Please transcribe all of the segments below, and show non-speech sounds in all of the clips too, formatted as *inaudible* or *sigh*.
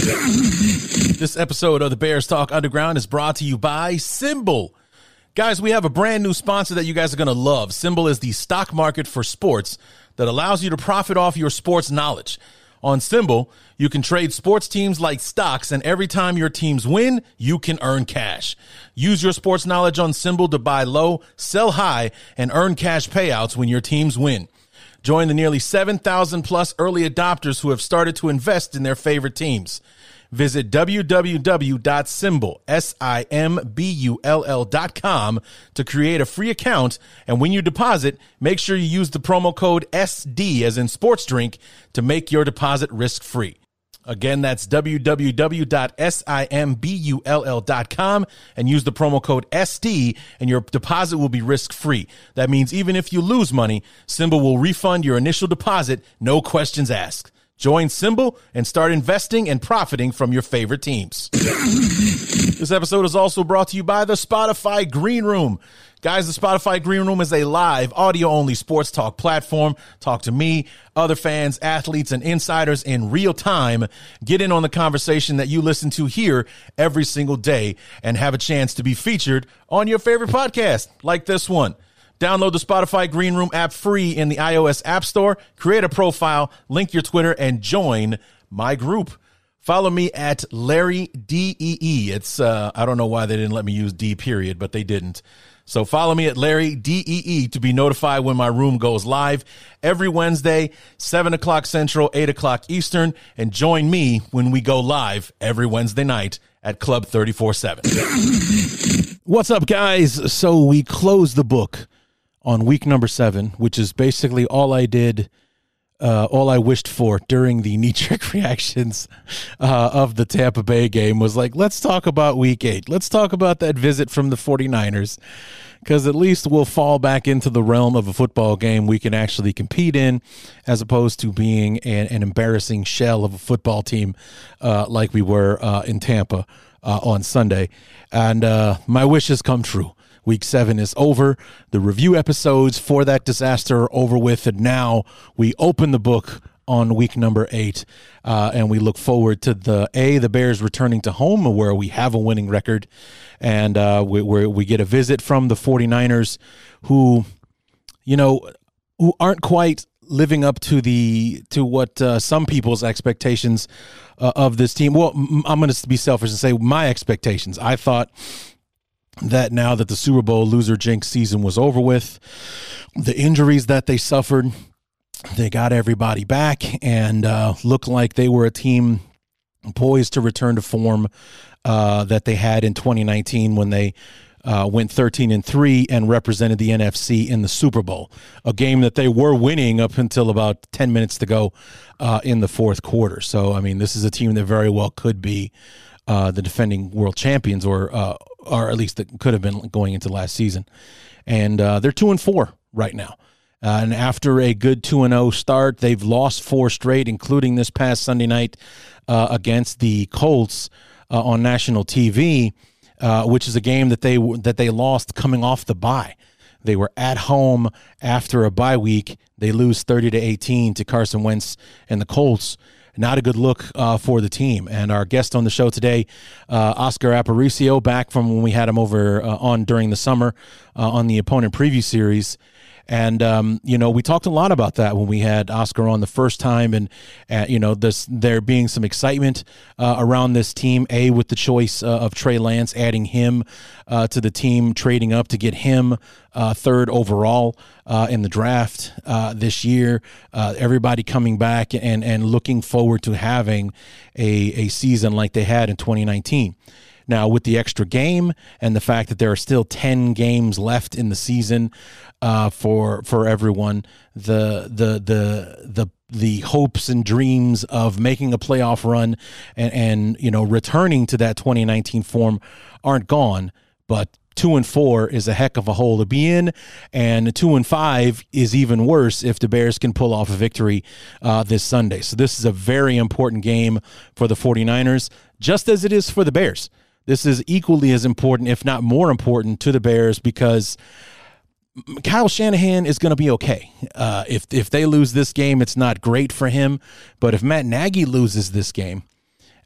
This episode of the Bears Talk Underground is brought to you by SimBull. Guys, we have a brand new sponsor that you guys are going to love. SimBull is the stock market for sports that allows you to profit off your sports knowledge. On SimBull, you can trade sports teams like stocks, and every time your teams win, you can earn cash. Use your sports knowledge on SimBull to buy low, sell high, and earn cash payouts when your teams win. Join the nearly 7,000 plus early adopters who have started to invest in their favorite teams. Visit www.simbull, S-I-M-B-U-L-L dot com to create a free account. And when you deposit, make sure you use the promo code SD as in sports drink to make your deposit risk free. Again, that's www.simbull.com and use the promo code SD and your deposit will be risk free. That means even if you lose money, SimBull will refund your initial deposit, no questions asked. Join SimBull and start investing and profiting from your favorite teams. *coughs* this episode is also brought to you by the Spotify Green Room. Guys, the Spotify Green Room is a live audio only sports talk platform. Talk to me, other fans, athletes, and insiders in real time. Get in on the conversation that you listen to here every single day and have a chance to be featured on your favorite podcast like this one. Download the Spotify Green Room app free in the iOS App Store. Create a profile, link your Twitter, and join my group. Follow me at Larry DEE. It's, uh, I don't know why they didn't let me use D period, but they didn't. So follow me at Larry DEE to be notified when my room goes live every Wednesday, 7 o'clock Central, 8 o'clock Eastern, and join me when we go live every Wednesday night at Club 34 7. What's up, guys? So we close the book on week number seven, which is basically all I did, uh, all I wished for during the *laughs* knee jerk reactions uh, of the Tampa Bay game was like, let's talk about week eight. Let's talk about that visit from the 49ers, because at least we'll fall back into the realm of a football game we can actually compete in, as opposed to being an, an embarrassing shell of a football team uh, like we were uh, in Tampa uh, on Sunday. And uh, my wishes come true. Week seven is over. The review episodes for that disaster are over with. And now we open the book on week number eight. Uh, and we look forward to the A, the Bears returning to home where we have a winning record. And uh, we, we get a visit from the 49ers who, you know, who aren't quite living up to the to what uh, some people's expectations uh, of this team. Well, I'm going to be selfish and say my expectations. I thought that now that the Super Bowl loser jinx season was over with, the injuries that they suffered, they got everybody back and uh, looked like they were a team poised to return to form uh, that they had in 2019 when they uh, went 13 and 3 and represented the NFC in the Super Bowl, a game that they were winning up until about 10 minutes to go uh, in the fourth quarter. So, I mean, this is a team that very well could be uh, the defending world champions, or uh, or at least that could have been going into last season. And uh, they're two and four right now. Uh, and after a good 2 and 0 start, they've lost four straight, including this past Sunday night uh, against the Colts uh, on national TV, uh, which is a game that they that they lost coming off the bye. They were at home after a bye week. They lose 30 to 18 to Carson Wentz and the Colts not a good look uh, for the team. And our guest on the show today, uh, Oscar Aparicio, back from when we had him over uh, on during the summer uh, on the opponent preview series. And um, you know, we talked a lot about that when we had Oscar on the first time, and uh, you know, this there being some excitement uh, around this team. A with the choice uh, of Trey Lance, adding him uh, to the team, trading up to get him uh, third overall uh, in the draft this year. everybody coming back and and looking forward to having a a season like they had in 2019. Now, with the extra game and the fact that there are still 10 games left in the season uh, for for everyone, the the the the the hopes and dreams of making a playoff run and, and you know returning to that 2019 form aren't gone, but two and four is a heck of a hole to be in, and two and five is even worse if the Bears can pull off a victory uh, this Sunday. So this is a very important game for the 49ers, just as it is for the Bears. This is equally as important, if not more important, to the Bears because Kyle Shanahan is going to be okay. Uh, if if they lose this game, it's not great for him. But if Matt Nagy loses this game,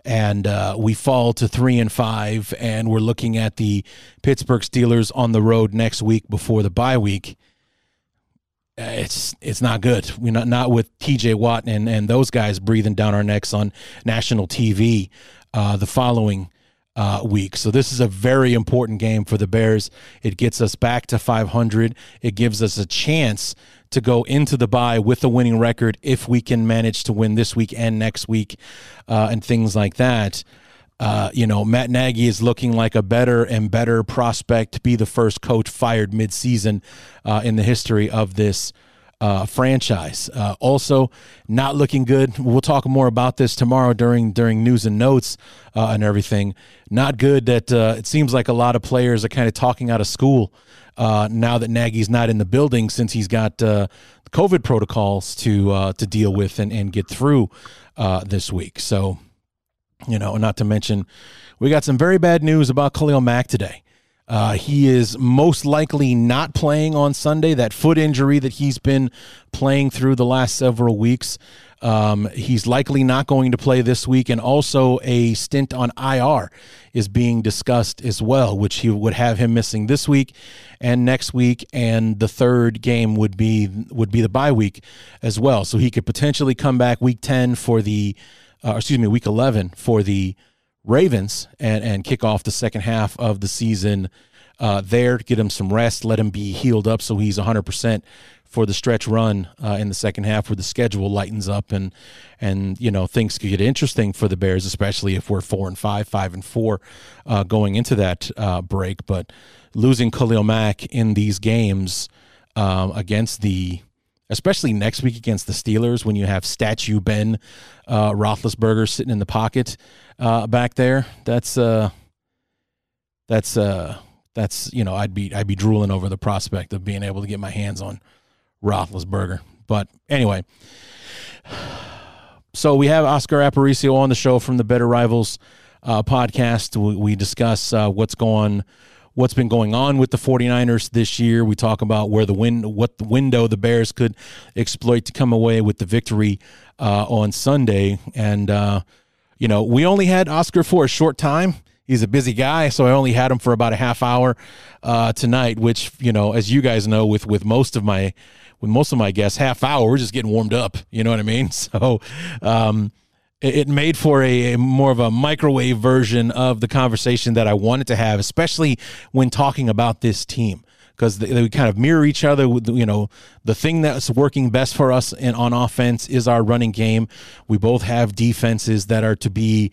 and uh, we fall to three and five, and we're looking at the Pittsburgh Steelers on the road next week before the bye week. It's it's not good. We're not not with T.J. Watt and and those guys breathing down our necks on national TV uh, the following uh, week. So this is a very important game for the Bears. It gets us back to 500. It gives us a chance to go into the bye with a winning record if we can manage to win this week and next week uh, and things like that. Uh, you know, Matt Nagy is looking like a better and better prospect to be the first coach fired midseason uh, in the history of this uh, franchise. Uh, also, not looking good. We'll talk more about this tomorrow during during news and notes uh, and everything. Not good that uh, it seems like a lot of players are kind of talking out of school uh, now that Nagy's not in the building since he's got uh, COVID protocols to to deal with and, and get through this week. So, you know, not to mention, we got some very bad news about Khalil Mack today. Uh, he is most likely not playing on Sunday. That foot injury that he's been playing through the last several weeks um, he's likely not going to play this week, and also a stint on IR is being discussed as well, which he would have him missing this week and next week, and the third game would be would be the bye week as well. So he could potentially come back week ten for the, uh, excuse me, week eleven for the Ravens and and kick off the second half of the season uh, there, get him some rest, let him be healed up so he's 100% for the stretch run uh, in the second half where the schedule lightens up and and you know things could get interesting for the Bears, especially if we're four and five, five and four uh, going into that uh, break. But losing Khalil Mack in these games um, against the especially next week against the Steelers when you have statue Ben uh, Roethlisberger sitting in the pocket uh, back there. That's uh, that's uh, that's you know I'd be I'd be drooling over the prospect of being able to get my hands on Roethlisberger. But anyway, *sighs* so we have Oscar Aparicio on the show from the Better Rivals uh, podcast. We, we discuss uh, what's going what's been going on with the 49ers this year. We talk about where the win what the window the Bears could exploit to come away with the victory uh, on Sunday. And uh, you know, we only had Oscar for a short time he's a busy guy, so I only had him for about a half hour uh, tonight. Which you know, as you guys know, with with most of my with most of my guests, half hour we're just getting warmed up. You know what I mean? *laughs* So. Um, it made for a, a, more of a microwave version of the conversation that I wanted to have, especially when talking about this team because they, they, kind of mirror each other. You know, the thing that's working best for us in, on offense is our running game. We both have defenses that are to be.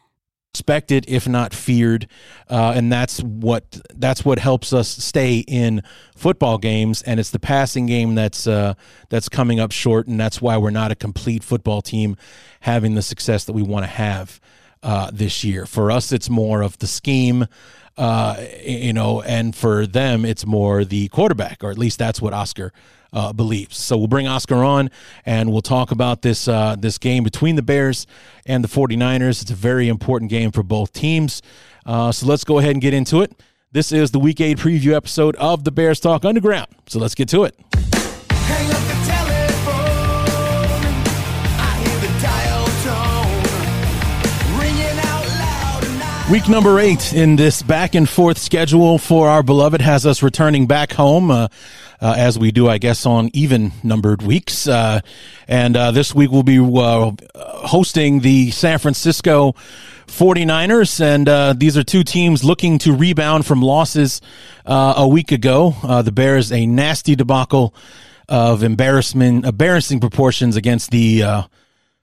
expected if not feared uh, and that's what that's what helps us stay in football games and it's the passing game that's uh, that's coming up short and that's why we're not a complete football team having the success that we want to have uh, this year for us it's more of the scheme uh, you know and for them it's more the quarterback or at least that's what Oscar uh, believes. So we'll bring Oscar on and we'll talk about this uh, this game between the Bears and the 49ers. It's a very important game for both teams. Uh, so let's go ahead and get into it. This is the Week 8 preview episode of the Bears Talk Underground. So let's get to it. Week number eight in this back and forth schedule for our beloved has us returning back home, uh, uh, as we do, I guess, on even numbered weeks. Uh, and uh, this week we'll be uh, hosting the San Francisco 49ers. And uh, these are two teams looking to rebound from losses a week ago. Uh, the Bears, a nasty debacle of embarrassment, embarrassing proportions against the uh,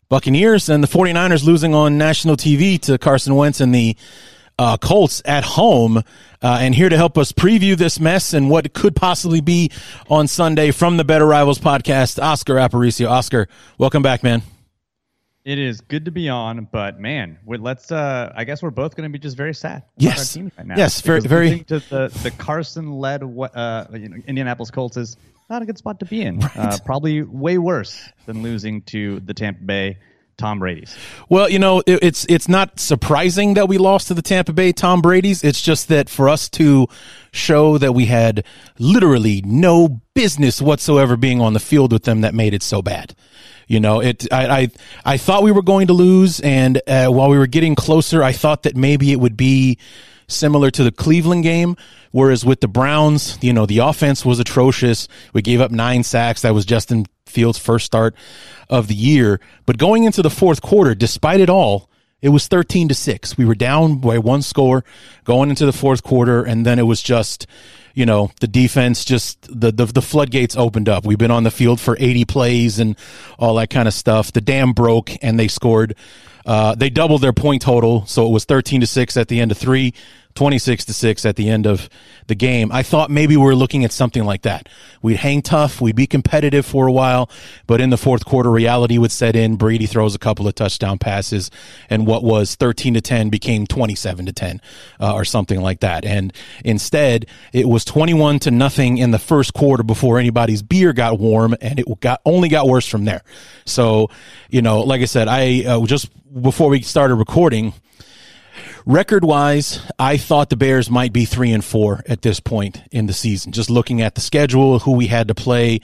Buccaneers and the 49ers losing on national TV to Carson Wentz and the uh, Colts at home. Uh, and here to help us preview this mess and what could possibly be on Sunday from the Better Rivals podcast, Oscar Aparicio. Oscar, welcome back, man. It is good to be on, but man, let's. Uh, I guess we're both going to be just very sad. Yes. our team right now Yes, very- very- to the the Carson-led uh, you know, Indianapolis Colts is not a good spot to be in. *laughs* Uh, probably way worse than losing to the Tampa Bay Tom Brady's. Well, you know, it, it's it's not surprising that we lost to the Tampa Bay Tom Brady's. It's just that for us to show that we had literally no business whatsoever being on the field with them that made it so bad. You know, it. I I, I thought we were going to lose, and uh, while we were getting closer, I thought that maybe it would be similar to the Cleveland game. Whereas with the Browns, you know, the offense was atrocious. We gave up nine sacks. That was Justin Fields' first start of the year. But going into the fourth quarter, despite it all, it was 13 to 6. We were down by one score going into the fourth quarter, and then it was just, you know, the defense just the, the the floodgates opened up. We've been on the field for 80 plays and all that kind of stuff. The dam broke and they scored uh, they doubled their point total, so it was 13 to 6 at the end of 3, 26 to 6 at the end of the game. I thought maybe we were looking at something like that. We'd hang tough, we'd be competitive for a while, but in the fourth quarter reality would set in. Brady throws a couple of touchdown passes and what was 13 to 10 became 27 to 10 uh, or something like that. And instead, it was 21 to nothing in the first quarter before anybody's beer got warm and it got only got worse from there. So, you know, like I said, I uh, just before we started recording, record wise, I thought the Bears might be three and four at this point in the season. Just looking at the schedule, who we had to play,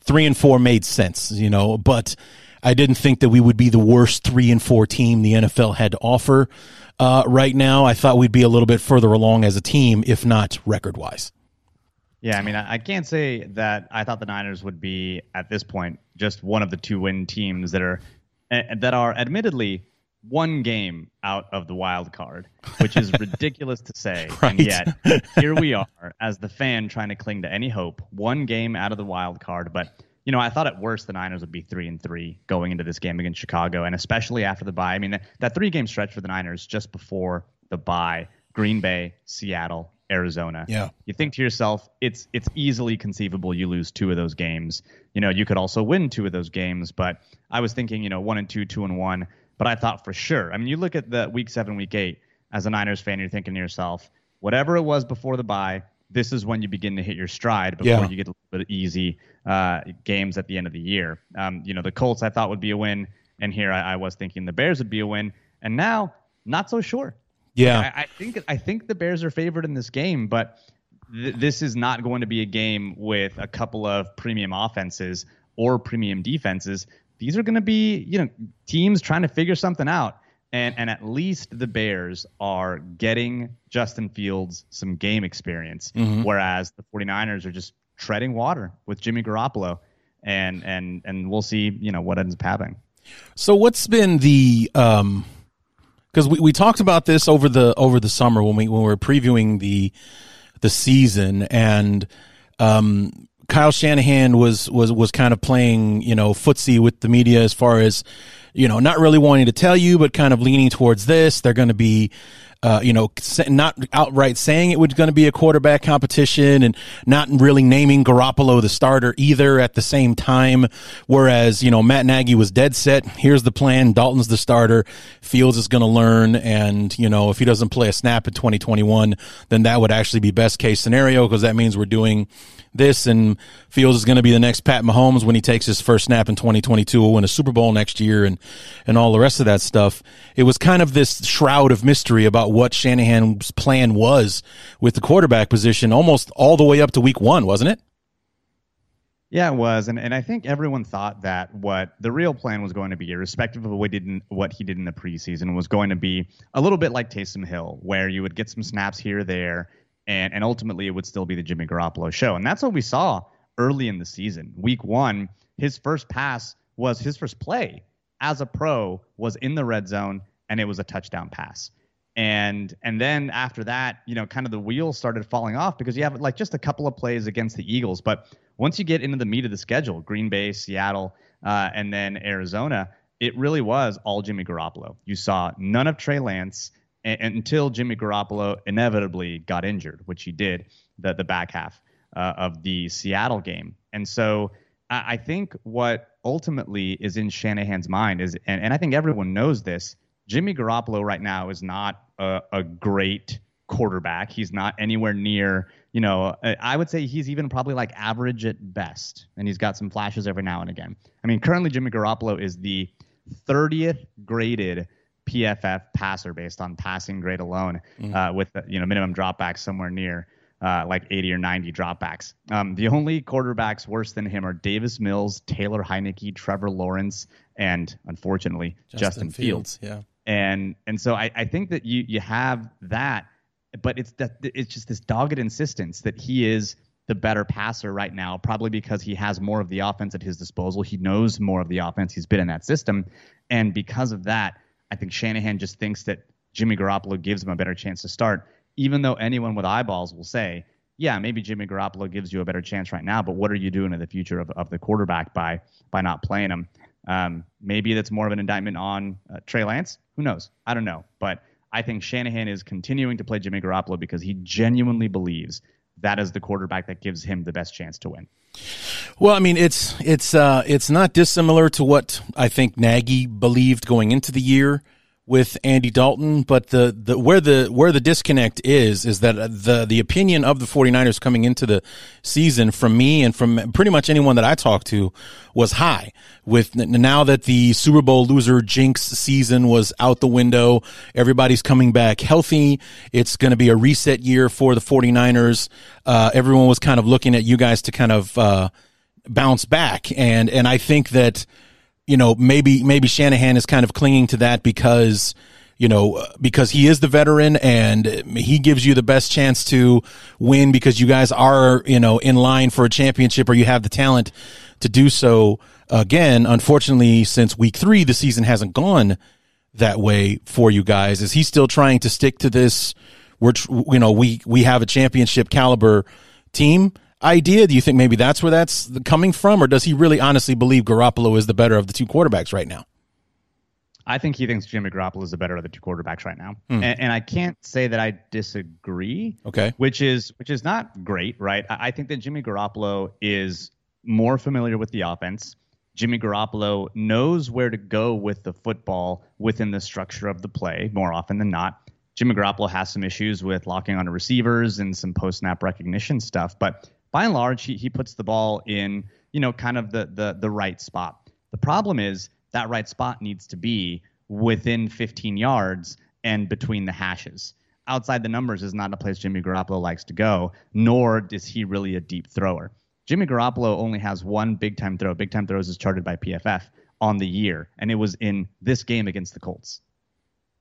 three and four made sense, you know, but I didn't think that we would be the worst three and four team the NFL had to offer. Uh, right now, I thought we'd be a little bit further along as a team, if not record wise. Yeah, I mean, I, can't say that I thought the Niners would be at this point just one of the two win teams that are eh, that are admittedly one game out of the wild card, which is *laughs* ridiculous to say. And yet, here we are as the fan trying to cling to any hope. One game out of the wild card, but you know, I thought at worst the Niners would be three and three going into this game against Chicago, and especially after the bye. I mean, that, that three game stretch for the Niners just before the bye: Green Bay, Seattle, Arizona. Yeah. You think to yourself, it's it's easily conceivable you lose two of those games. You know, you could also win two of those games, but I was thinking, you know, one and two, two and one. But I thought for sure. I mean, you look at the week seven, week eight as a Niners fan, you're thinking to yourself, whatever it was before the bye, this is when you begin to hit your stride before Yeah. you get a little bit of easy uh, games at the end of the year. Um, you know, the Colts I thought would be a win, and here I, I was thinking the Bears would be a win, and now not so sure. Yeah. I, I think I think the Bears are favored in this game, but th- this is not going to be a game with a couple of premium offenses or premium defenses. These are going to be, you know, teams trying to figure something out. And, and at least the Bears are getting Justin Fields some game experience, whereas the 49ers are just treading water with Jimmy Garoppolo. And, and, and we'll see, you know, what ends up happening. So what's been the um because we, we talked about this over the over the summer when we when we were previewing the the season and um Kyle Shanahan was was was kind of playing, you know, footsie with the media as far as, you know, not really wanting to tell you, but kind of leaning towards this. They're going to be uh, you know, not outright saying it was going to be a quarterback competition and not really naming Garoppolo the starter either at the same time. Whereas, you know, Matt Nagy was dead set. Here's the plan. Dalton's the starter. Fields is going to learn. And, you know, if he doesn't play a snap in 2021, then that would actually be best case scenario because that means we're doing this and Fields is going to be the next Pat Mahomes when he takes his first snap in 2022. We'll win a Super Bowl next year and, and all the rest of that stuff. It was kind of this shroud of mystery about what Shanahan's plan was with the quarterback position almost all the way up to week one, wasn't it? Yeah, it was, and and I think everyone thought that what the real plan was going to be, irrespective of what he did in, what he did in the preseason, was going to be a little bit like Taysom Hill, where you would get some snaps here or there, and and ultimately it would still be the Jimmy Garoppolo show, and that's what we saw early in the season. Week one, his first pass was his first play as a pro was in the red zone, and it was a touchdown pass and and then after that you know kind of the wheels started falling off because you have like just a couple of plays against the eagles. But once you get into the meat of the schedule green bay seattle uh, and then arizona it really was all jimmy garoppolo. You saw none of trey lance a- until jimmy garoppolo inevitably got injured which he did the, the back half uh, of the seattle game. And so I, I think what ultimately is in shanahan's mind is and, and i think everyone knows this Jimmy Garoppolo right now is not a, a great quarterback. He's not anywhere near, you know, I would say he's even probably like average at best. And he's got some flashes every now and again. I mean, currently Jimmy Garoppolo is the 30th graded PFF passer based on passing grade alone, uh, with you know minimum dropbacks somewhere near uh, like 80 or 90 dropbacks. Um, the only quarterbacks worse than him are Davis Mills, Taylor Heinicke, Trevor Lawrence, and unfortunately Justin, Fields. Yeah. And and so I, I think that you you have that, but it's that it's just this dogged insistence that he is the better passer right now, probably because he has more of the offense at his disposal. He knows more of the offense. He's been in that system. And because of that, I think Shanahan just thinks that Jimmy Garoppolo gives him a better chance to start, even though anyone with eyeballs will say, yeah, maybe Jimmy Garoppolo gives you a better chance right now, but what are you doing in the future of, of the quarterback by by not playing him? Um, maybe that's more of an indictment on uh, Trey Lance. Who knows? I don't know. But I think Shanahan is continuing to play Jimmy Garoppolo because he genuinely believes that is the quarterback that gives him the best chance to win. Well, I mean, it's it's uh, it's not dissimilar to what I think Nagy believed going into the year with Andy Dalton, but the, the where the where the disconnect is is that the the opinion of the 49ers coming into the season from me and from pretty much anyone that I talked to was high. With now that the Super Bowl loser jinx season was out the window, everybody's coming back healthy. It's going to be a reset year for the 49ers. Uh, everyone was kind of looking at you guys to kind of uh, bounce back, and and I think that you know, maybe maybe Shanahan is kind of clinging to that because you know because he is the veteran and he gives you the best chance to win because you guys are you know in line for a championship or you have the talent to do so. Again unfortunately since week 3 the season hasn't gone that way for you guys. Is he still trying to stick to this? We're you know we we have a championship caliber team idea? Do you think maybe that's where that's coming from, or does he really honestly believe Garoppolo is the better of the two quarterbacks right now? I think he thinks Jimmy Garoppolo is the better of the two quarterbacks right now, hmm. and, and I can't say that I disagree. Okay. which is which is not great, right? I, I think that Jimmy Garoppolo is more familiar with the offense. Jimmy Garoppolo knows where to go with the football within the structure of the play more often than not. Jimmy Garoppolo has some issues with locking onto receivers and some post snap recognition stuff, but by and large, he, he puts the ball in, you know, kind of the, the the right spot. The problem is that right spot needs to be within 15 yards and between the hashes. Outside the numbers is not a place Jimmy Garoppolo likes to go, nor is he really a deep thrower. Jimmy Garoppolo only has one big time throw. Big time throws is charted by PFF on the year, and it was in this game against the Colts.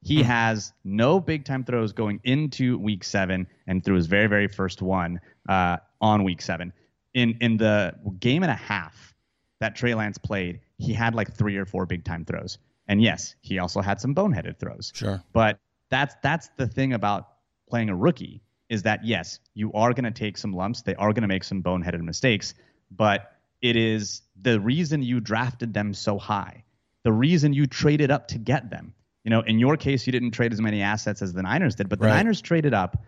He has no big time throws going into week seven and through his very, very first one uh, on week seven. In in the game and a half that Trey Lance played, he had like three or four big time throws. And yes, he also had some boneheaded throws. Sure. But that's that's the thing about playing a rookie is that yes, you are going to take some lumps. They are going to make some boneheaded mistakes, but it is the reason you drafted them so high. The reason you traded up to get them. You know, in your case, you didn't trade as many assets as the Niners did, but the Right. Niners traded up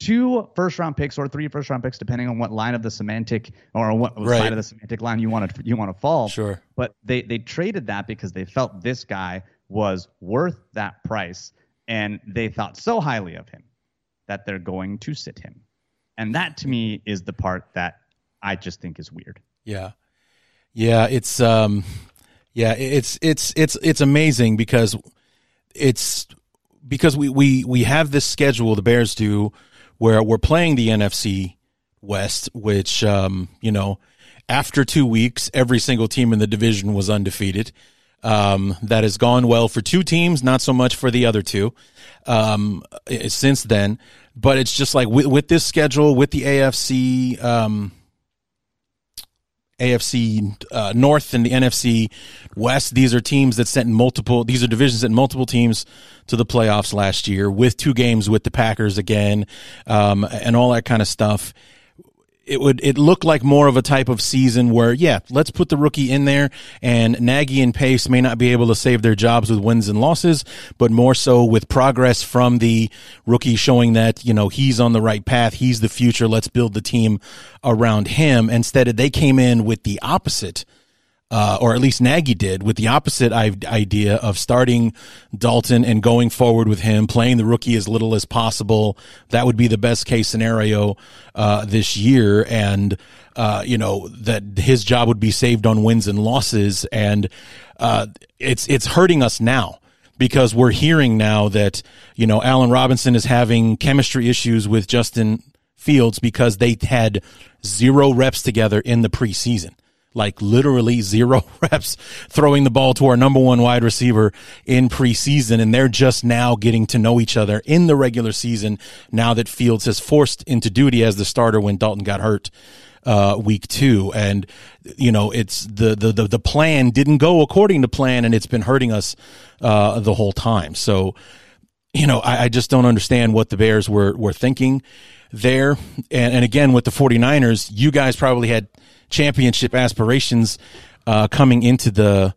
two first round picks or three first round picks, depending on what line of the semantic or what Right. side of the semantic line you want to you want to fall. Sure. But they they traded that because they felt this guy was worth that price, and they thought so highly of him that they're going to sit him. And that to me is the part that I just think is weird. Yeah. Yeah, it's um yeah, it's it's it's it's amazing because it's because we we we have this schedule the Bears do where we're playing the NFC West which um you know after two weeks, every single team in the division was undefeated. Um, that has gone well for two teams, not so much for the other two. Um, since then, but it's just like with, with this schedule, with the AFC, um, AFC uh, North and the NFC West. These are teams that sent multiple. These are divisions that multiple teams to the playoffs last year with two games with the Packers again, um, and all that kind of stuff it would it looked like more of a type of season where yeah let's put the rookie in there and Nagy and Pace may not be able to save their jobs with wins and losses but more so with progress from the rookie showing that you know he's on the right path. He's the future. Let's build the team around him. Instead they came in with the opposite uh, or at least Nagy did, with the opposite idea of starting Dalton and going forward with him, playing the rookie as little as possible. That would be the best case scenario uh, this year, and uh, you know that his job would be saved on wins and losses, and uh, it's it's hurting us now because we're hearing now that you know Allen Robinson is having chemistry issues with Justin Fields because they had zero reps together in the preseason like literally zero *laughs* reps throwing the ball to our number one wide receiver in preseason. And they're just now getting to know each other in the regular season now that Fields has forced into duty as the starter when Dalton got hurt uh, week two. And, you know, it's the, the, the, the, plan didn't go according to plan and it's been hurting us, uh, the whole time. So, you know, I, I just don't understand what the Bears were, were thinking there. And, and again, with the 49ers, you guys probably had championship aspirations uh, coming into the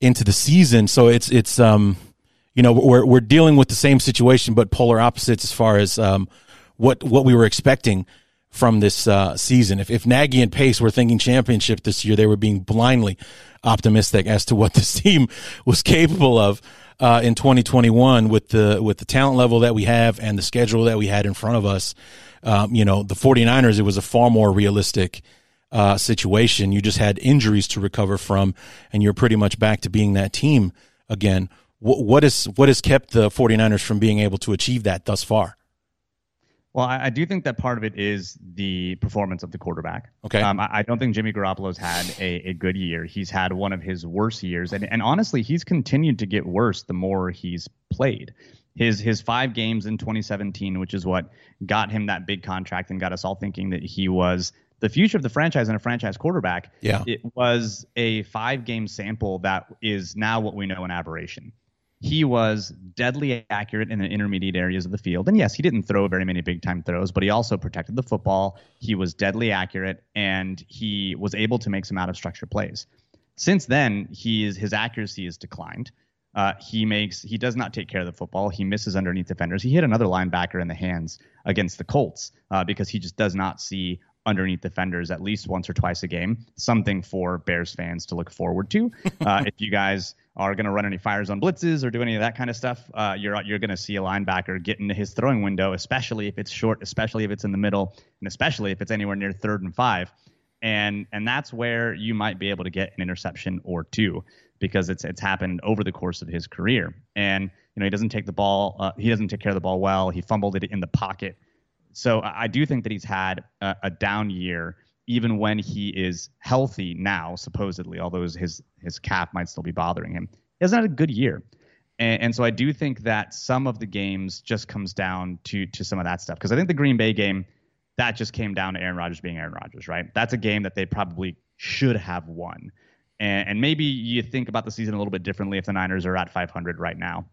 into the season. So it's it's um you know we're we're dealing with the same situation but polar opposites as far as um what what we were expecting from this uh, season. If if Nagy and Pace were thinking championship this year, they were being blindly optimistic as to what this *laughs* team was capable of. Uh, in 2021, with the with the talent level that we have and the schedule that we had in front of us, um, you know, the 49ers, it was a far more realistic uh, situation. You just had injuries to recover from, and you're pretty much back to being that team again. What, what, is, what has kept the 49ers from being able to achieve that thus far? Well, I, I do think that part of it is the performance of the quarterback. Okay. Um, I, I, don't think Jimmy Garoppolo's had a, a good year. He's had one of his worst years, and, and honestly, he's continued to get worse the more he's played his his five games in 2017, which is what got him that big contract and got us all thinking that he was the future of the franchise and a franchise quarterback. Yeah. It was a five game sample that is now what we know an aberration. He was deadly accurate in the intermediate areas of the field. And yes, he didn't throw very many big time throws, but he also protected the football. He was deadly accurate and he was able to make some out of structure plays. Since then, he is, his accuracy has declined. Uh, he makes he does not take care of the football. He misses underneath defenders. He hit another linebacker in the hands against the Colts uh, because he just does not see underneath the fenders at least once or twice a game. Something for Bears fans to look forward to. *laughs* Uh, if you guys are going to run any fires on blitzes or do any of that kind of stuff, uh, you're you're going to see a linebacker get into his throwing window, especially if it's short, especially if it's in the middle, and especially if it's anywhere near third and five. And and that's where you might be able to get an interception or two because it's it's happened over the course of his career. And you know he doesn't take the ball, uh, he doesn't take care of the ball well. He fumbled it in the pocket. So I do think that he's had a, a down year, even when he is healthy now, supposedly. Although his his, calf might still be bothering him, he hasn't had a good year. And, and, so I do think that some of the games just comes down to to some of that stuff because I think the Green Bay game that just came down to Aaron Rodgers being Aaron Rodgers, right? That's a game that they probably should have won. And, and maybe you think about the season a little bit differently if the Niners are at 500 right now.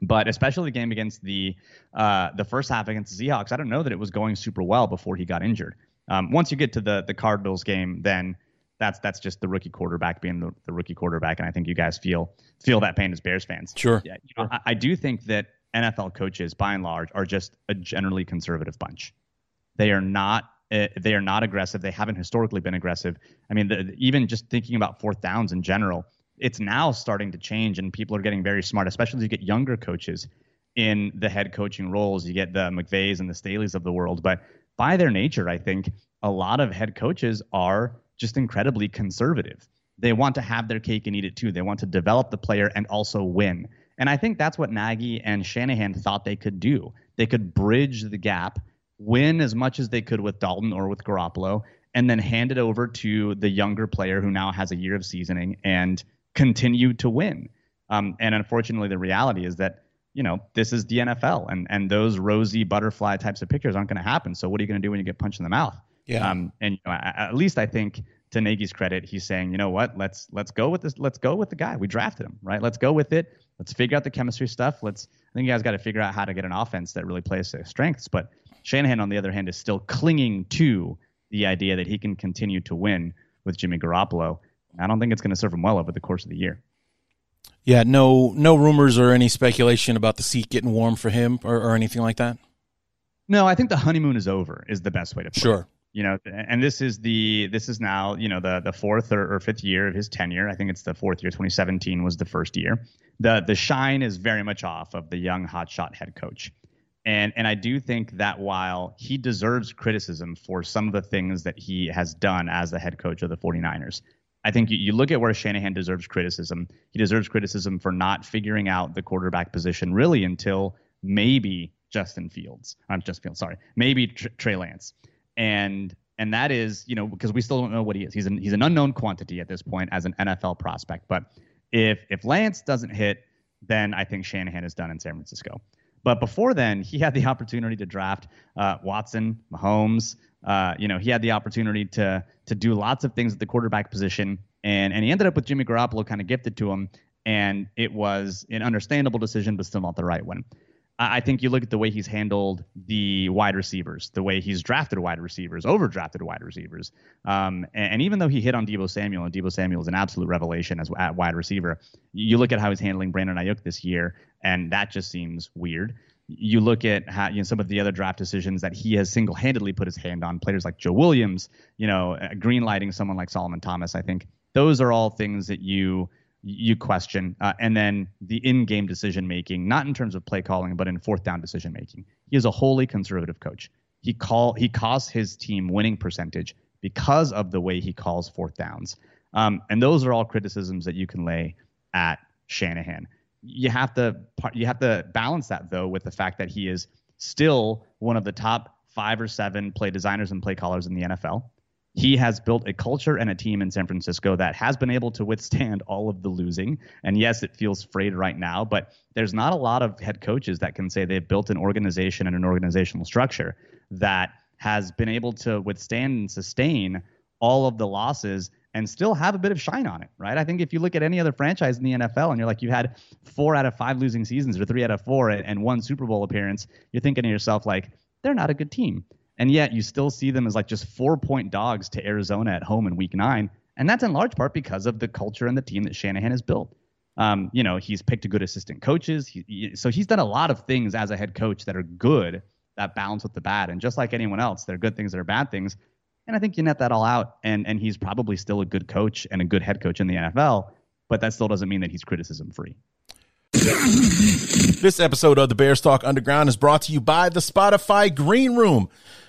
But especially the game against the uh, the first half against the Seahawks, I don't know that it was going super well before he got injured. Um, once you get to the the Cardinals game, then that's that's just the rookie quarterback being the, the rookie quarterback, and I think you guys feel feel that pain as Bears fans. Sure. Yeah, you know, I, I do think that NFL coaches, by and large, are just a generally conservative bunch. They are not uh, they are not aggressive. They haven't historically been aggressive. I mean, the, even just thinking about fourth downs in general, it's now starting to change, and people are getting very smart, especially as you get younger coaches in the head coaching roles. You get the McVays and the Staleys of the world, but by their nature, I think a lot of head coaches are just incredibly conservative. They want to have their cake and eat it too. They want to develop the player and also win. And I think that's what Nagy and Shanahan thought they could do. They could bridge the gap, win as much as they could with Dalton or with Garoppolo, and then hand it over to the younger player who now has a year of seasoning and continue to win. Um, and unfortunately, the reality is that you know this is the NFL, and and those rosy butterfly types of pictures aren't going to happen. So what are you going to do when you get punched in the mouth? Yeah. Um, and you know, at, at least I think to Nagy's credit, he's saying, you know what, let's let's go with this. Let's go with the guy. We drafted him, right? Let's go with it. Let's figure out the chemistry stuff. Let's. I think you guys got to figure out how to get an offense that really plays their strengths. But Shanahan, on the other hand, is still clinging to the idea that he can continue to win with Jimmy Garoppolo. I don't think it's going to serve him well over the course of the year. Yeah, no, no rumors or any speculation about the seat getting warm for him or, or anything like that. No, I think the honeymoon is over. Is the best way to put it. Sure. it. You know, and this is the this is now you know the the fourth or, or fifth year of his tenure. I think it's the fourth year. 2017 was the first year. the The shine is very much off of the young hotshot head coach, and and I do think that while he deserves criticism for some of the things that he has done as the head coach of the 49ers, I think you, you look at where Shanahan deserves criticism. He deserves criticism for not figuring out the quarterback position really until maybe Justin Fields. I'm Justin Fields, sorry, maybe Tr- Trey Lance, and and that is you know because we still don't know what he is. He's an he's an unknown quantity at this point as an NFL prospect. But if if Lance doesn't hit, then I think Shanahan is done in San Francisco. But before then, he had the *laughs* opportunity to draft uh, Watson, Mahomes. Uh, you know, he had the opportunity to to do lots of things at the quarterback position, and and he ended up with Jimmy Garoppolo kind of gifted to him, and it was an understandable decision, but still not the right one. I I think you look at the way he's handled the wide receivers, the way he's drafted wide receivers, overdrafted wide receivers, um, and, and even though he hit on Deebo Samuel, and Deebo Samuel is an absolute revelation as at wide receiver, you look at how he's handling Brandon Aiyuk this year, and that just seems weird. You look at how you know some of the other draft decisions that he has single-handedly put his hand on, players like Joe Williams, you know, uh, greenlighting someone like Solomon Thomas. I think those are all things that you you question, uh, and then the in-game decision making, not in terms of play calling, but in fourth down decision making. He is a wholly conservative coach. He call he costs his team winning percentage because of the way he calls fourth downs, um, and those are all criticisms that you can lay at Shanahan. You have to you have to balance that though with the fact that he is still one of the top five or seven play designers and play callers in the NFL he has built a culture and a team in San Francisco that has been able to withstand all of the losing. And yes, it feels frayed right now, but there's not a lot of head coaches that can say they've built an organization and an organizational structure that has been able to withstand and sustain all of the losses and still have a bit of shine on it, right? I think if you look at any other franchise in the NFL and you're like, you had four out of five losing seasons or three out of four and one Super Bowl appearance, you're thinking to yourself, like, they're not a good team and yet you still see them as like just four point dogs to Arizona at home in week nine. And that's in large part because of the culture and the team that Shanahan has built. Um, you know, he's picked a good assistant coaches. He, he- so he's done a lot of things as a head coach that are good that balance with the bad. And just like anyone else, there are good things, there are bad things. And I think you net that all out. And and he's probably still a good coach and a good head coach in the NFL. But that still doesn't mean that he's criticism free. This episode of the Bears Talk Underground is brought to you by the Spotify Green Room.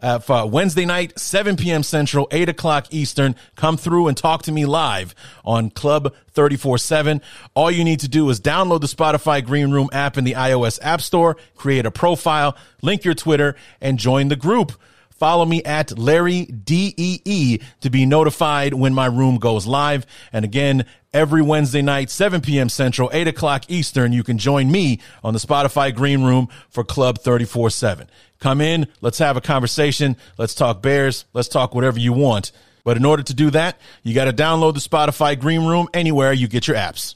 uh, for Wednesday night, 7 p.m. Central, 8 o'clock Eastern. Come through and talk to me live on Club 34-7. All you need to do is download the Spotify Green Room app in the iOS App Store, create a profile, link your Twitter, and join the group. Follow me at Larry DEE to be notified when my room goes live. And again, every Wednesday night, 7 p.m. Central, 8 o'clock Eastern, you can join me on the Spotify Green Room for Club 34 7. Come in, let's have a conversation, let's talk Bears, let's talk whatever you want. But in order to do that, you got to download the Spotify Green Room anywhere you get your apps.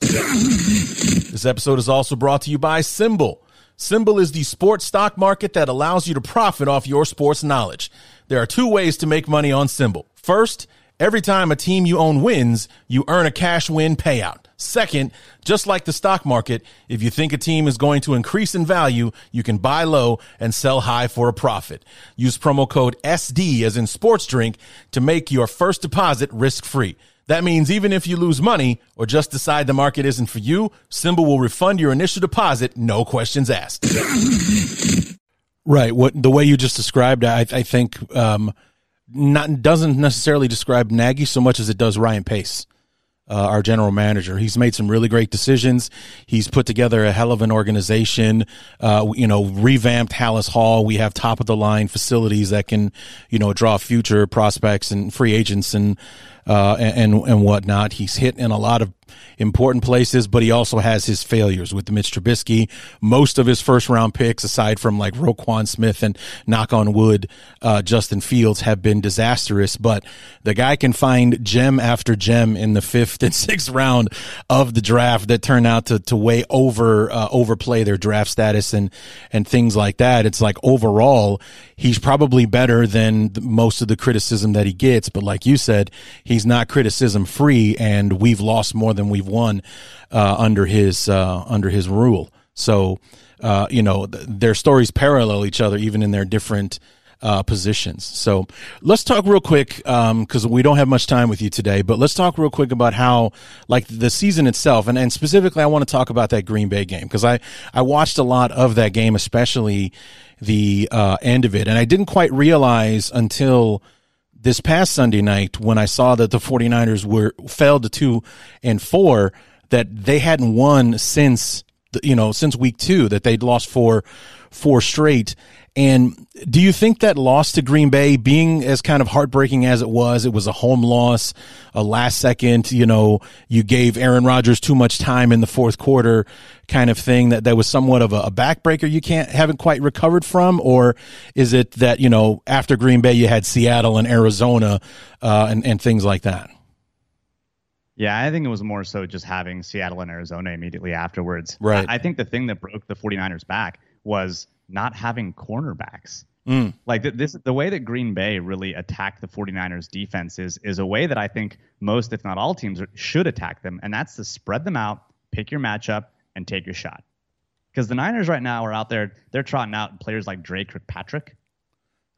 This episode is also brought to you by SimBull. SimBull is the sports stock market that allows you to profit off your sports knowledge. There are two ways to make money on SimBull. First, every time a team you own wins, you earn a cash win payout. Second, just like the stock market, if you think a team is going to increase in value, you can buy low and sell high for a profit. Use promo code SD as in sports drink to make your first deposit risk free. That means even if you lose money or just decide the market isn't for you, SimBull will refund your initial deposit, no questions asked. *coughs* right. What the way you just described, I, I think, um, not doesn't necessarily describe Nagy so much as it does Ryan Pace uh, our general manager. He's made some really great decisions. He's put together a hell of an organization. Uh, you know, revamped Halas Hall. We have top of the line facilities that can, you know, draw future prospects and free agents and uh, and and whatnot. He's hit in a lot of important places, but he also has his failures with Mitch Trubisky. Most of his first round picks, aside from like Roquan Smith and knock on wood, uh, Justin Fields, have been disastrous. But the guy can find gem after gem in the fifth and *laughs* sixth round of the draft that turn out to to way over uh, overplay their draft status and and things like that. It's like overall, he's probably better than most of the criticism that he gets. But like you said, he's not criticism free, and we've lost more than we've won uh, under his uh, under his rule. So uh, you know th- their stories parallel each other, even in their different. Uh, positions. So let's talk real quick because we don't have much time with you today. But let's talk real quick about how, like, the season itself, and, and specifically, I want to talk about that Green Bay game because I I watched a lot of that game, especially the uh, end of it, and I didn't quite realize until this past Sunday night when I saw that the 49ers were fell to 2 and 4 that they hadn't won since you know since week 2 that they'd lost four four straight and do you think that loss to Green Bay being as kind of heartbreaking as it was, it was a home loss, a last second, you know, you gave Aaron Rodgers too much time in the fourth quarter kind of thing that, that was somewhat of a, a backbreaker you can't haven't quite recovered from? Or is it that, you know, after Green Bay you had Seattle and Arizona uh, and, and things like that? Yeah, I think it was more so just having Seattle and Arizona immediately afterwards. Right. I, I think the thing that broke the 49ers back was not having cornerbacks. Mm. Like this, the way that Green Bay really attacked the 49ers defense is, is a way that I think most, if not all teams should attack them. And that's to spread them out, pick your matchup, and take your shot. Because the Niners right now are out there, they're trotting out players like Dre Kirkpatrick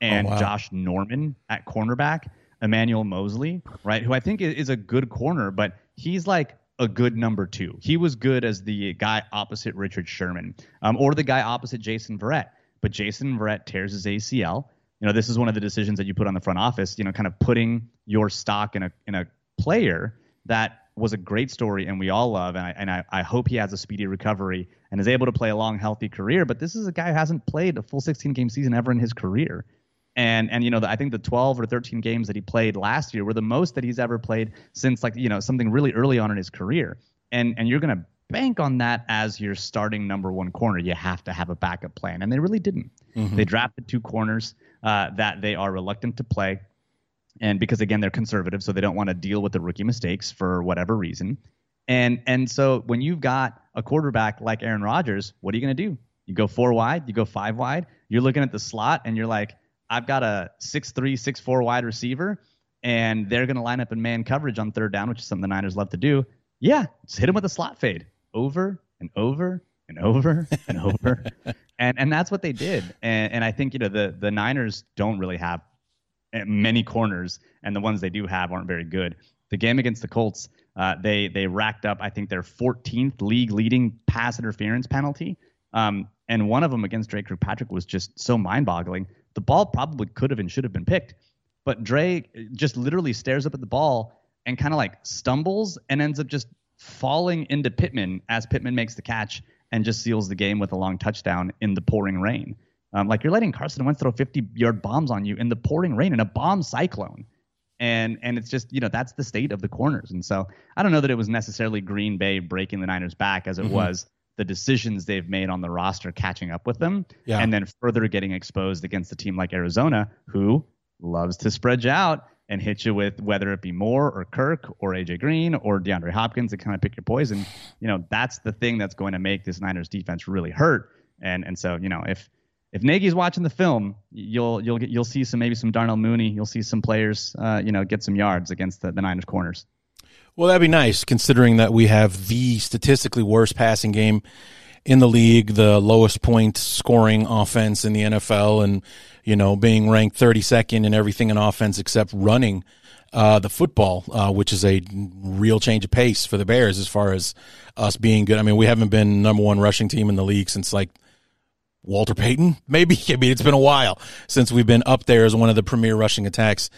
and Oh, wow. Josh Norman at cornerback, Emmanuel Moseley, right? Who I think is a good corner, but he's like a good number two. He was good as the guy opposite Richard Sherman, um, or the guy opposite Jason Verrett. But Jason Verrett tears his ACL. You know, this is one of the decisions that you put on the front office. You know, kind of putting your stock in a in a player that was a great story and we all love, and I and I, I hope he has a speedy recovery and is able to play a long, healthy career. But this is a guy who hasn't played a full 16 game season ever in his career. And and you know the, I think the 12 or 13 games that he played last year were the most that he's ever played since like you know something really early on in his career. And and you're gonna bank on that as your starting number one corner. You have to have a backup plan, and they really didn't. They drafted two corners uh, that they are reluctant to play, and because again they're conservative, so they don't want to deal with the rookie mistakes for whatever reason. And and so when you've got a quarterback like Aaron Rodgers, what are you gonna do? You go four wide, you go five wide. You're looking at the slot, and you're like, I've got a six three, six four wide receiver, and they're going to line up in man coverage on third down, which is something the Niners love to do. Yeah, just hit him with a slot fade over and over and over and over, *laughs* and and that's what they did. And and I think you know the the Niners don't really have many corners, and the ones they do have aren't very good. The game against the Colts, uh, they they racked up I think their 14th league leading pass interference penalty. Um, and one of them against Dre Kirkpatrick was just so mind-boggling. The ball probably could have and should have been picked, but Dre just literally stares up at the ball and kind of like stumbles and ends up just falling into Pittman as Pittman makes the catch and just seals the game with a long touchdown in the pouring rain. Um, like you're letting Carson Wentz throw 50 yard bombs on you in the pouring rain in a bomb cyclone. And and it's just, you know, that's the state of the corners. And so I don't know that it was necessarily Green Bay breaking the Niners back as it was the decisions they've made on the roster catching up with them. Yeah. And then further getting exposed against a team like Arizona, who loves to spread you out and hit you with whether it be Moore or Kirk or AJ Green or DeAndre Hopkins to kind of pick your poison. You know, that's the thing that's going to make this Niners defense really hurt. And and so, you know, if if Nagy's watching the film, you'll you'll get you'll see some maybe some Darnell Mooney, you'll see some players uh, you know, get some yards against the, the Niners corners. Well, that'd be nice considering that we have the statistically worst passing game in the league, the lowest point scoring offense in the NFL, and you know being ranked 32nd in everything in offense except running uh, the football, uh, which is a real change of pace for the Bears as far as us being good. I mean, we haven't been number one rushing team in the league since like Walter Payton, *laughs* maybe. I mean, it's been a while since we've been up there as one of the premier rushing attacks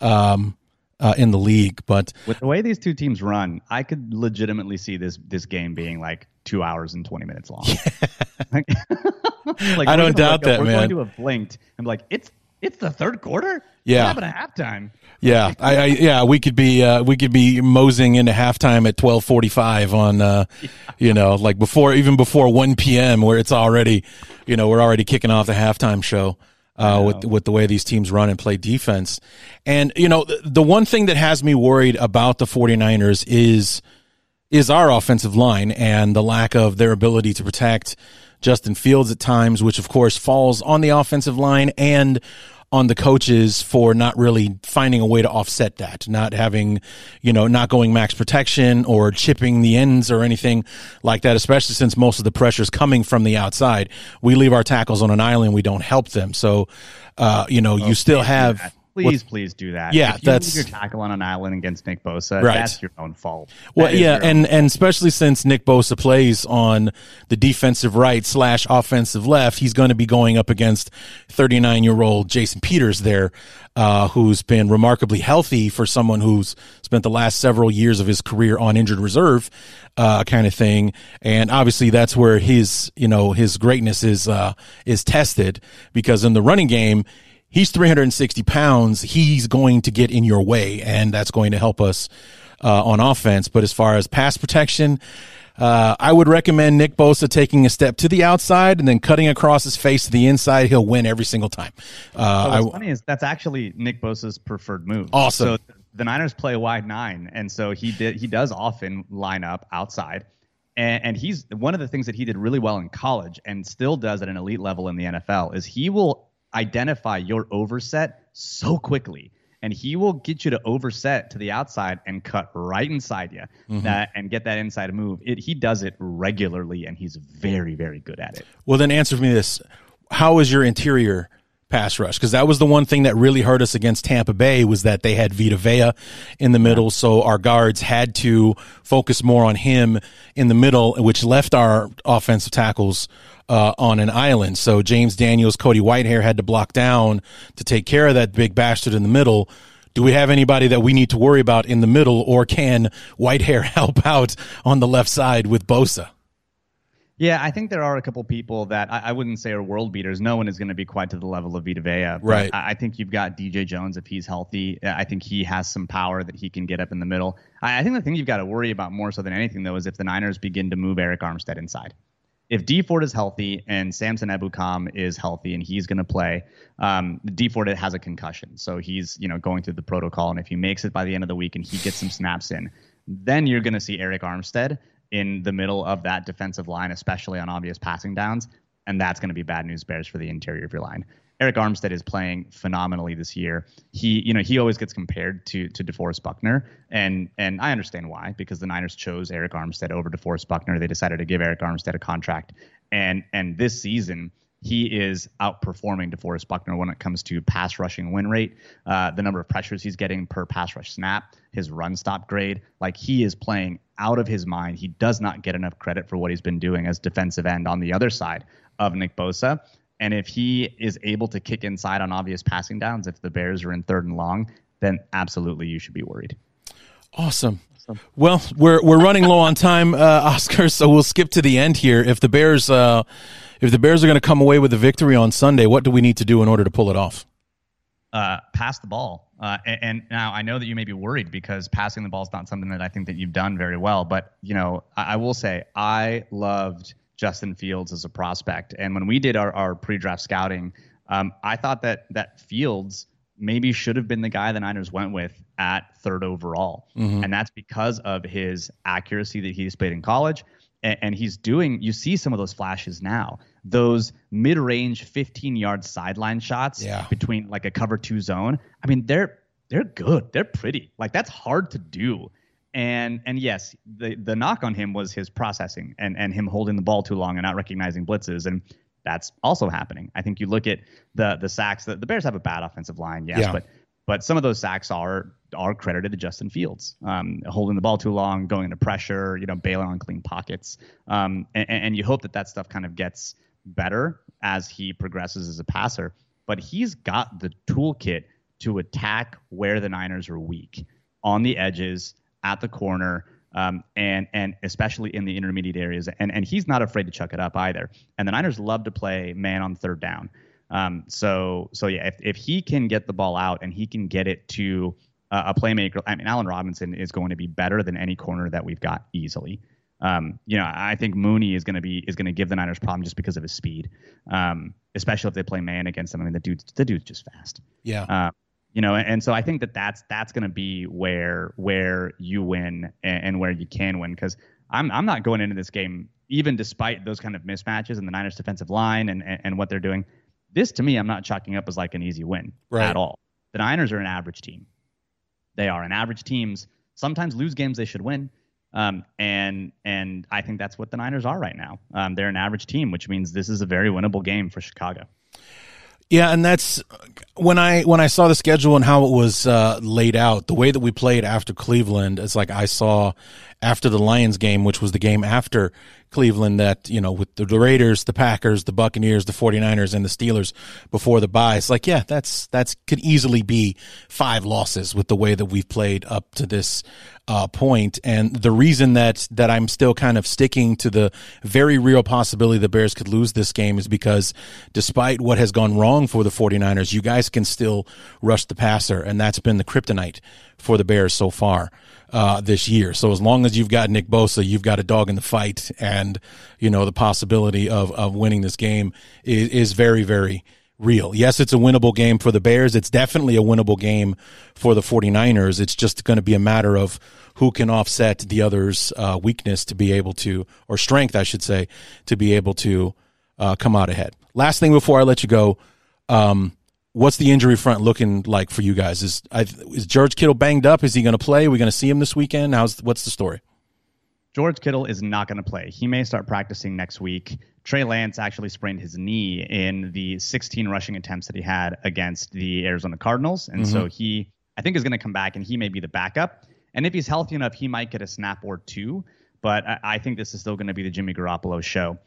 um, uh, in the league. But With the way these two teams run, I could legitimately see this this game being like two hours and twenty minutes long. *laughs* like, *laughs* like, I don't doubt like, that, we're man. going to have blinked and be like, it's it's the third quarter. Yeah. what happened at halftime? yeah, I, I yeah, we could be uh, we could be moseying into halftime at twelve forty five on uh, you know like before even before one p.m. where it's already you know we're already kicking off the halftime show. Uh, with with the way these teams run and play defense, and you know the, the one thing that has me worried about the 49ers is is our offensive line and the lack of their ability to protect Justin Fields at times, which of course falls on the offensive line and on the coaches for not really finding a way to offset that, not having, you know, not going max protection or chipping the ends or anything like that, especially since most of the pressure is coming from the outside. We leave our tackles on an island. We don't help them. So, uh, you know, you still have. Please, please do that. Yeah, if you that's- your tackle on an island against Nick Bosa. Right. That's your own fault. Well, That yeah, and and especially since Nick Bosa plays on the defensive right slash offensive left, he's going to be going up against 39 year old Jason Peters there, uh, who's been remarkably healthy for someone who's spent the last several years of his career on injured reserve, uh, kind of thing. And obviously, that's where his you know his greatness is uh, is tested because in the running game. He's 360 pounds. He's going to get in your way, and that's going to help us uh, on offense. But as far as pass protection, uh, I would recommend Nick Bosa taking a step to the outside and then cutting across his face to the inside. He'll win every single time. Uh, What's I- funny is that's actually Nick Bosa's preferred move. Awesome. So the Niners play wide nine, and so he did. He does often line up outside, and, and he's one of the things that he did really well in college, and still does at an elite level in the NFL. Is he will identify your overset so quickly. And he will get you to overset to the outside and cut right inside you, Mm-hmm. that and get that inside move. It, he does it regularly, and he's very, very good at it. Well, then answer me this: How is your interior pass rush? Because that was the one thing that really hurt us against Tampa Bay was that they had Vita Vea in the middle, so our guards had to focus more on him in the middle, which left our offensive tackles. Uh, on an island. So James Daniels, Cody Whitehair had to block down to take care of that big bastard in the middle. Do we have anybody that we need to worry about in the middle, or can Whitehair *laughs* help out on the left side with Bosa? Yeah, I think there are a couple people that I, I wouldn't say are world beaters. No one is going to be quite to the level of Vita Vea. Right. I, I think you've got DJ Jones if he's healthy. I think he has some power that he can get up in the middle. I, I think the thing you've got to worry about more so than anything, though, is if the Niners begin to move Arik Armstead inside. If Dee Ford is healthy and Samson Ebukam is healthy and he's going to play, um, Dee Ford has a concussion, so he's you know going through the protocol. And if he makes it by the end of the week and he gets some snaps in, then you're going to see Arik Armstead in the middle of that defensive line, especially on obvious passing downs, and that's going to be bad news bears for the interior of your line. Arik Armstead is playing phenomenally this year. He, you know, he always gets compared to to DeForest Buckner, and and I understand why because the Niners chose Arik Armstead over DeForest Buckner. They decided to give Arik Armstead a contract, and and this season he is outperforming DeForest Buckner when it comes to pass rushing win rate, uh, the number of pressures he's getting per pass rush snap, his run stop grade. Like he is playing out of his mind. He does not get enough credit for what he's been doing as defensive end on the other side of Nick Bosa. And if he is able to kick inside on obvious passing downs, if the Bears are in third and long, then absolutely you should be worried. Awesome. Well, we're we're running low on time, uh, *laughs* Oscar. So we'll skip to the end here. If the Bears, uh, if the Bears are going to come away with a victory on Sunday, what do we need to do in order to pull it off? uh, pass the ball. Uh, and, and now I know that you may be worried because passing the ball is not something that I think that you've done very well. But you know, I, I will say I loved Justin Fields as a prospect, and when we did our, our pre-draft scouting, um, I thought that that Fields maybe should have been the guy the Niners went with at third overall, mm-hmm. and that's because of his accuracy that he displayed in college. And, and he's doing. You see some of those flashes now. Those mid-range, 15-yard sideline shots Yeah. between like a cover two zone. I mean, they're they're good. They're pretty. Like that's hard to do. and and yes, the the knock on him was his processing and and him holding the ball too long and not recognizing blitzes, and that's also happening. I think you look at the the sacks that the Bears have a bad offensive line, yes, Yeah. but but some of those sacks are are credited to Justin Fields, um, holding the ball too long, going into pressure, you know, bailing on clean pockets, um, and, and you hope that that stuff kind of gets better as he progresses as a passer. But he's got the toolkit to attack where the Niners are weak on the edges, at the corner, um, and and especially in the intermediate areas. And and he's not afraid to chuck it up either. And the Niners love to play man on third down. Um, so so yeah, if if he can get the ball out and he can get it to uh, a playmaker, I mean, Allen Robinson is going to be better than any corner that we've got easily. Um, you know, I think Mooney is going to be is going to give the Niners problem just because of his speed, um, especially if they play man against him. I mean, the dude's the dude's just fast. Yeah. Uh, you know, and, so I think that that's that's going to be where where you win and, and where you can win because I'm I'm not going into this game even despite those kind of mismatches in the Niners defensive line and, and and what they're doing. This to me, I'm not chalking up as like an easy win Right. at all. The Niners are an average team. They are, and average teams sometimes lose games they should win. Um, and and I think that's what the Niners are right now. Um, they're an average team, which means this is a very winnable game for Chicago. Yeah, and that's when I when I saw the schedule and how it was uh, laid out, the way that we played after Cleveland, it's like I saw after the Lions game, which was the game after Cleveland that, you know, with the Raiders, the Packers, the Buccaneers, the 49ers and the Steelers before the bye. It's like, yeah, that's that's could easily be five losses with the way that we've played up to this uh, point. And the reason that that I'm still kind of sticking to the very real possibility the Bears could lose this game is because despite what has gone wrong for the 49ers, you guys can still rush the passer, and that's been the kryptonite for the Bears so far uh, this year. So as long as you've got Nick Bosa, you've got a dog in the fight, and you know the possibility of of winning this game is, is very very real. Yes, it's a winnable game for the Bears. It's definitely a winnable game for the 49ers. It's just going to be a matter of who can offset the other's uh, weakness to be able to, or strength, I should say, to be able to uh, come out ahead. Last thing before I let you go, um, what's the injury front looking like for you guys? Is I, is George Kittle banged up? Is he going to play? Are we going to see him this weekend? How's what's the story? George Kittle is not going to play. He may start practicing next week. Trey Lance actually sprained his knee in the 16 rushing attempts that he had against the Arizona Cardinals. And so mm-hmm. he, I think, is going to come back and he may be the backup. And if he's healthy enough, he might get a snap or two. But I, I think this is still going to be the Jimmy Garoppolo show.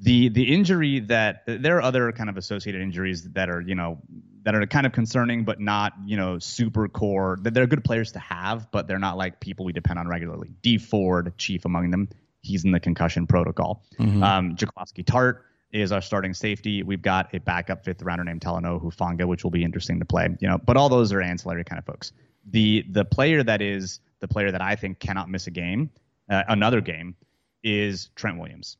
The the injury that there are other kind of associated injuries that are you know that are kind of concerning, but not you know super core. That they're good players to have, but they're not like people we depend on regularly. Dee Ford, chief among them, he's in the concussion protocol. Um, Jaquiski Tartt is our starting safety. We've got a backup fifth rounder named Talanoa Hufanga, which will be interesting to play. You know, but all those are ancillary kind of folks. The the player that is the player that I think cannot miss a game, uh, another game, is Trent Williams.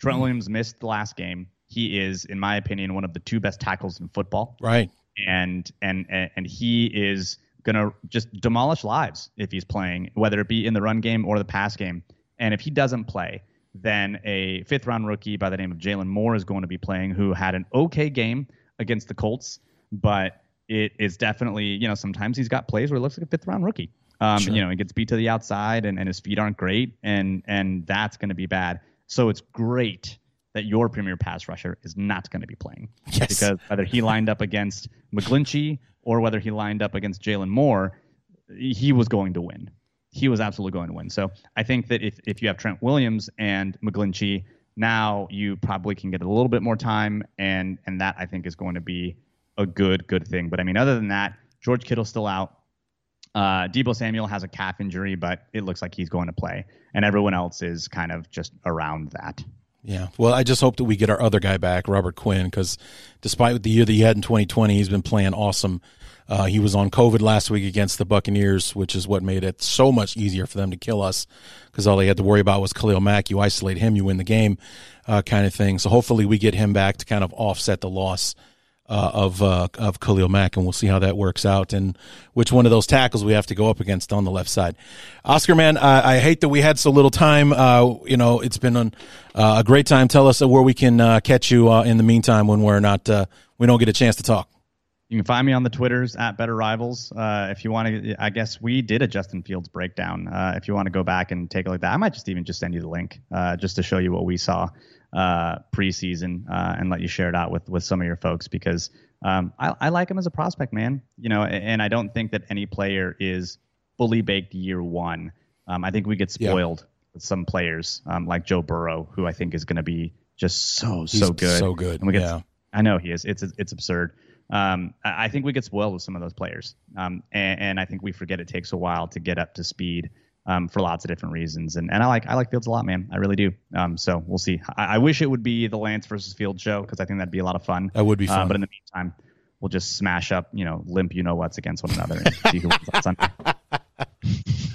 Trent Williams missed the last game. He is, in my opinion, one of the two best tackles in football Right. and and and and he is gonna just demolish lives if he's playing, whether it be in the run game or the pass game. And if he doesn't play, then a fifth round rookie by the name of Jaylon Moore is going to be playing, who had an okay game against the Colts, but it is definitely you know sometimes he's got plays where it looks like a fifth round rookie. Um, You know, he gets beat to the outside and, and his feet aren't great, and and that's going to be bad. So it's great that your premier pass rusher is not going to be playing Yes. because whether he lined up against McGlinchey or whether he lined up against Jaylon Moore, he was going to win. He was absolutely going to win. So I think that if, if you have Trent Williams and McGlinchey, now you probably can get a little bit more time, and and that I think is going to be a good good thing. But I mean, other than that, George Kittle's still out. Uh, Deebo Samuel has a calf injury, but it looks like he's going to play, and everyone else is kind of just around that. Yeah. Well, I just hope that we get our other guy back, Robert Quinn, because despite the year that he had in 2020, he's been playing awesome. Uh, he was on COVID last week against the Buccaneers, which is what made it so much easier for them to kill us because all they had to worry about was Khalil Mack. You isolate him, you win the game, uh, kind of thing. So hopefully we get him back to kind of offset the loss uh, of uh, of Khalil Mack, and we'll see how that works out and which one of those tackles we have to go up against on the left side. Oscar, man, I, I hate that we had so little time. Uh, you know, it's been an, uh, a great time. Tell us where we can uh, catch you uh, in the meantime when we're not we don't get a chance to talk. You can find me on the Twitters at Better Rivals. If you want to, I guess we did a Justin Fields breakdown. If you want to go back and take a look at that, I might just even just send you the link just to show you what we saw uh, preseason uh, and let you share it out with with some of your folks because um, I, I like him as a prospect, man. You know, and I don't think that any player is fully baked year one. Um, I think we get Yeah. spoiled with some players um, like Joe Burrow, who I think is going to be just so He's so good, so good, And we get, yeah. I know he is. It's it's absurd. Um, I I think we get spoiled with some of those players, um, and, and I think we forget it takes a while to get up to speed um, for lots of different reasons. And and I like I like Fields a lot, man. I really do. Um, so we'll see. I, I wish it would be the Lance versus Fields show because I think that'd be a lot of fun. That would be Uh, fun. but in the meantime, we'll just smash up, you know, limp you know what's against one another and see who wins on Sunday. *laughs*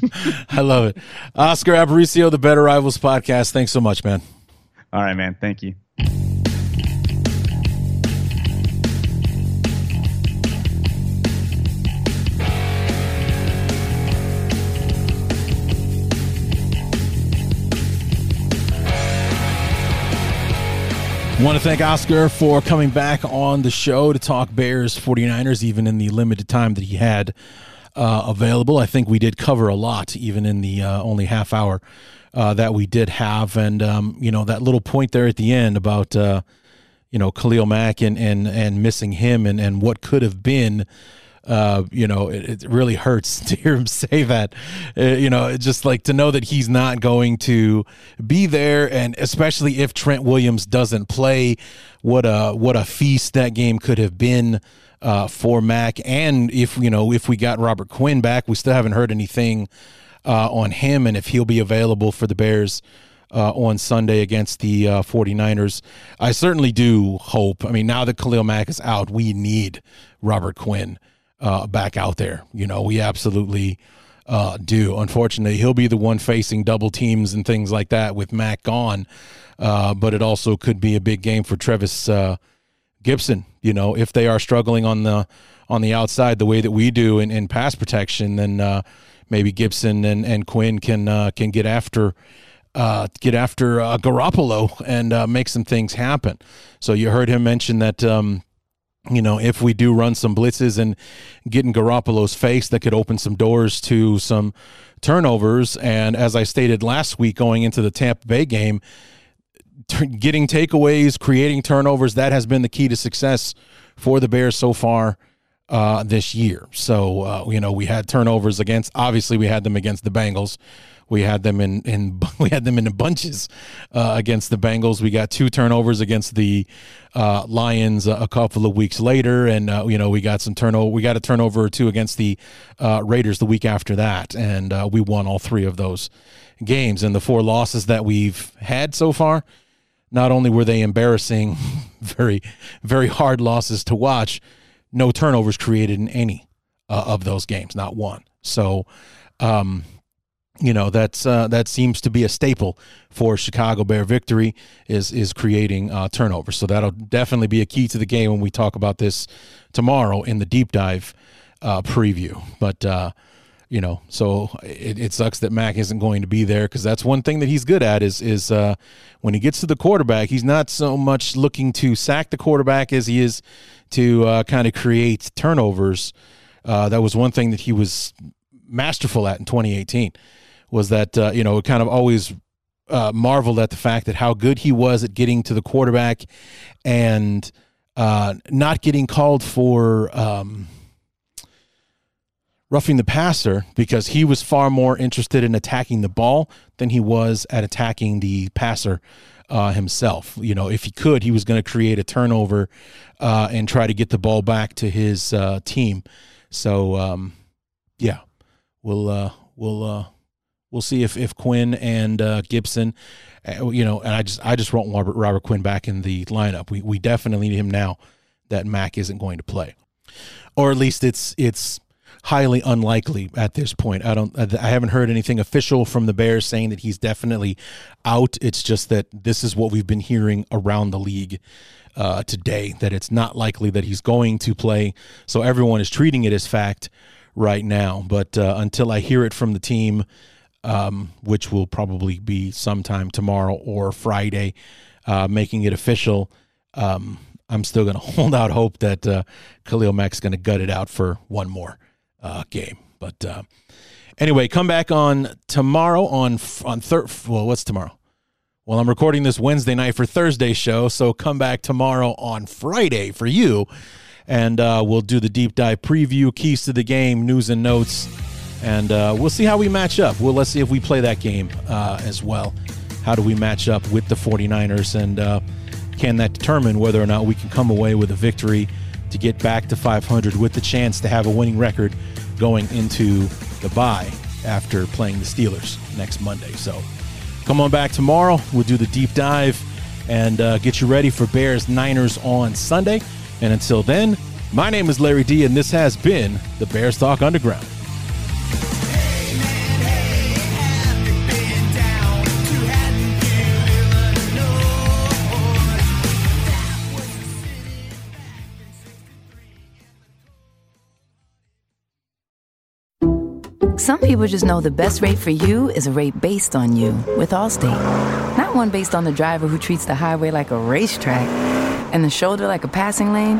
*laughs* I love it. Oscar Aparicio, the Better Rivals podcast. Thanks so much, man. All right, man. Thank you. Want to thank Oscar for coming back on the show to talk Bears 49ers, even in the limited time that he had uh, available. I think we did cover a lot, even in the uh, only half hour uh, that we did have. And, um, you know, that little point there at the end about, uh, you know, Khalil Mack and, and, and missing him and, and what could have been. Uh, you know, it, it really hurts *laughs* to hear him say that. Uh, you know, just like to know that he's not going to be there, and especially if Trent Williams doesn't play, what a what a feast that game could have been uh, for Mack. And if you know, if we got Robert Quinn back, we still haven't heard anything uh, on him, and if he'll be available for the Bears. Uh, on Sunday against the uh, 49ers. I certainly do hope. I mean, now that Khalil Mack is out, we need Robert Quinn uh, back out there. You know, we absolutely uh, do. Unfortunately, he'll be the one facing double teams and things like that with Mack gone. Uh, but it also could be a big game for Trevis uh, Gipson. You know, if they are struggling on the on the outside the way that we do in, in pass protection, then uh, maybe Gipson and, and Quinn can uh, can get after uh, get after Garoppolo and make some things happen. So you heard him mention that. Um, you know, if we do run some blitzes and get in Garoppolo's face, that could open some doors to some turnovers. And as I stated last week, going into the Tampa Bay game, t- getting takeaways, creating turnovers, that has been the key to success for the Bears so far uh, this year. So, uh, you know, we had turnovers against, obviously, we had them against the Bengals. We had them in, in *laughs* we had them in bunches uh, against the Bengals. We got two turnovers against the uh, Lions a, couple of weeks later, and uh, you know we got some turnover. We got a turnover or two against the uh, Raiders the week after that, and uh, we won all three of those games. And the four losses that we've had so far, not only were they embarrassing, *laughs* very very hard losses to watch, no turnovers created in any uh, of those games, not one. So. Um, you know that's uh, that seems to be a staple for Chicago Bear victory is is creating uh, turnovers. So that'll definitely be a key to the game when we talk about this tomorrow in the deep dive uh, preview. But uh, you know, so it, it sucks that Mack isn't going to be there because that's one thing that he's good at is is uh, when he gets to the quarterback, he's not so much looking to sack the quarterback as he is to uh, kind of create turnovers. That was one thing that he was masterful at in 2018 was that uh, you know kind of always uh, marveled at the fact that how good he was at getting to the quarterback and uh, not getting called for um, roughing the passer because he was far more interested in attacking the ball than he was at attacking the passer uh, himself. You know, if he could, he was going to create a turnover uh, and try to get the ball back to his uh, team. So, um, yeah, we'll uh, we'll uh, we'll see if if Quinn and uh, Gipson, uh, you know, and I just I just want Robert Robert Quinn back in the lineup. We we definitely need him now that Mack isn't going to play, or at least it's it's highly unlikely at this point. I don't I haven't heard anything official from the Bears saying that he's definitely out. It's just that this is what we've been hearing around the league uh, today that it's not likely that he's going to play. So everyone is treating it as fact right now. But uh, until I hear it from the team, um, which will probably be sometime tomorrow or Friday, uh, making it official. Um, I'm still going *laughs* to hold out hope that uh, Khalil Mack's going to gut it out for one more uh, game. But uh, anyway, come back on tomorrow on on third. Well, what's tomorrow? Well, I'm recording this Wednesday night for Thursday show, so come back tomorrow on Friday for you, and uh, we'll do the deep dive preview, keys to the game, news and notes, and uh, we'll see how we match up. Well, let's see if we play that game uh, as well. How do we match up with the 49ers, and uh, can that determine whether or not we can come away with a victory to get back to 500 with the chance to have a winning record going into the bye after playing the Steelers next Monday. So come on back tomorrow. We'll do the deep dive and uh, get you ready for Bears Niners on Sunday. And until then, my name is Larry D, and this has been the Bears Talk Underground. Some people just know the best rate for you is a rate based on you with Allstate. Not one based on the driver who treats the highway like a racetrack and the shoulder like a passing lane.